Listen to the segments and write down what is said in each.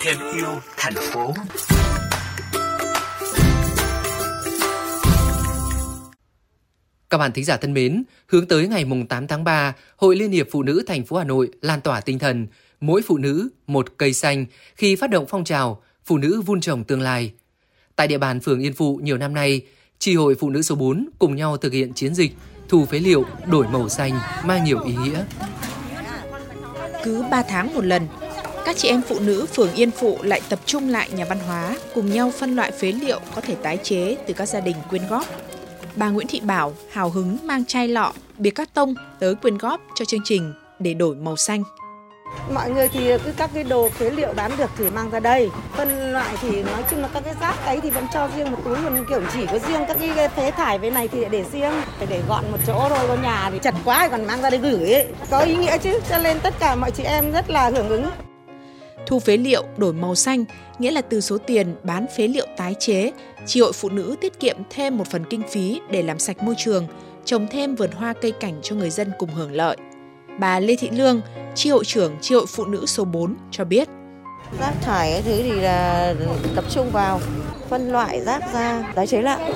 thêm yêu thành phố Các bạn thính giả thân mến, hướng tới ngày mùng 8 tháng 3, Hội Liên hiệp Phụ nữ thành phố Hà Nội lan tỏa tinh thần mỗi phụ nữ một cây xanh khi phát động phong trào Phụ nữ vun trồng tương lai. Tại địa bàn phường Yên Phụ nhiều năm nay, Tri hội Phụ nữ số 4 cùng nhau thực hiện chiến dịch thu phế liệu đổi màu xanh mang nhiều ý nghĩa. Cứ 3 tháng một lần, các chị em phụ nữ phường Yên Phụ lại tập trung lại nhà văn hóa, cùng nhau phân loại phế liệu có thể tái chế từ các gia đình quyên góp. Bà Nguyễn Thị Bảo hào hứng mang chai lọ, bia cắt tông tới quyên góp cho chương trình để đổi màu xanh. Mọi người thì cứ các cái đồ phế liệu bán được thì mang ra đây. Phân loại thì nói chung là các cái rác ấy thì vẫn cho riêng một túi còn kiểu chỉ có riêng các cái phế thải với này thì để riêng. Phải để gọn một chỗ thôi, có nhà thì chật quá còn mang ra đây gửi ấy. Có ý nghĩa chứ, cho nên tất cả mọi chị em rất là hưởng ứng. Thu phế liệu đổi màu xanh nghĩa là từ số tiền bán phế liệu tái chế, chị hội phụ nữ tiết kiệm thêm một phần kinh phí để làm sạch môi trường, trồng thêm vườn hoa cây cảnh cho người dân cùng hưởng lợi. Bà Lê Thị Lương, Tri hội trưởng tri hội phụ nữ số 4 cho biết. Rác thải cái thứ thì là tập trung vào phân loại rác ra, tái chế lại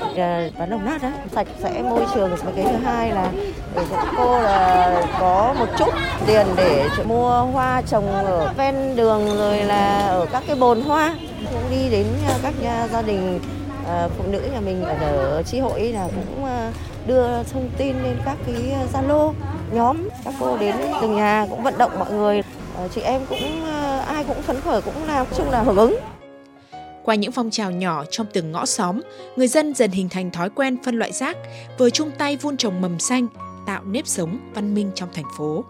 bán đồng nát đó sạch sẽ môi trường, và cái thứ hai là để cô là có một chút tiền để mua hoa trồng ở ven đường, rồi là ở các cái bồn hoa. Cũng đi đến các nhà gia đình à, phụ nữ nhà mình ở chi hội là cũng à, đưa thông tin lên các cái à, zalo nhóm các cô đến từng nhà cũng vận động mọi người ờ, chị em cũng ờ, ai cũng phấn khởi cũng làm chung là hưởng ứng qua những phong trào nhỏ trong từng ngõ xóm, người dân dần hình thành thói quen phân loại rác, vừa chung tay vun trồng mầm xanh, tạo nếp sống văn minh trong thành phố.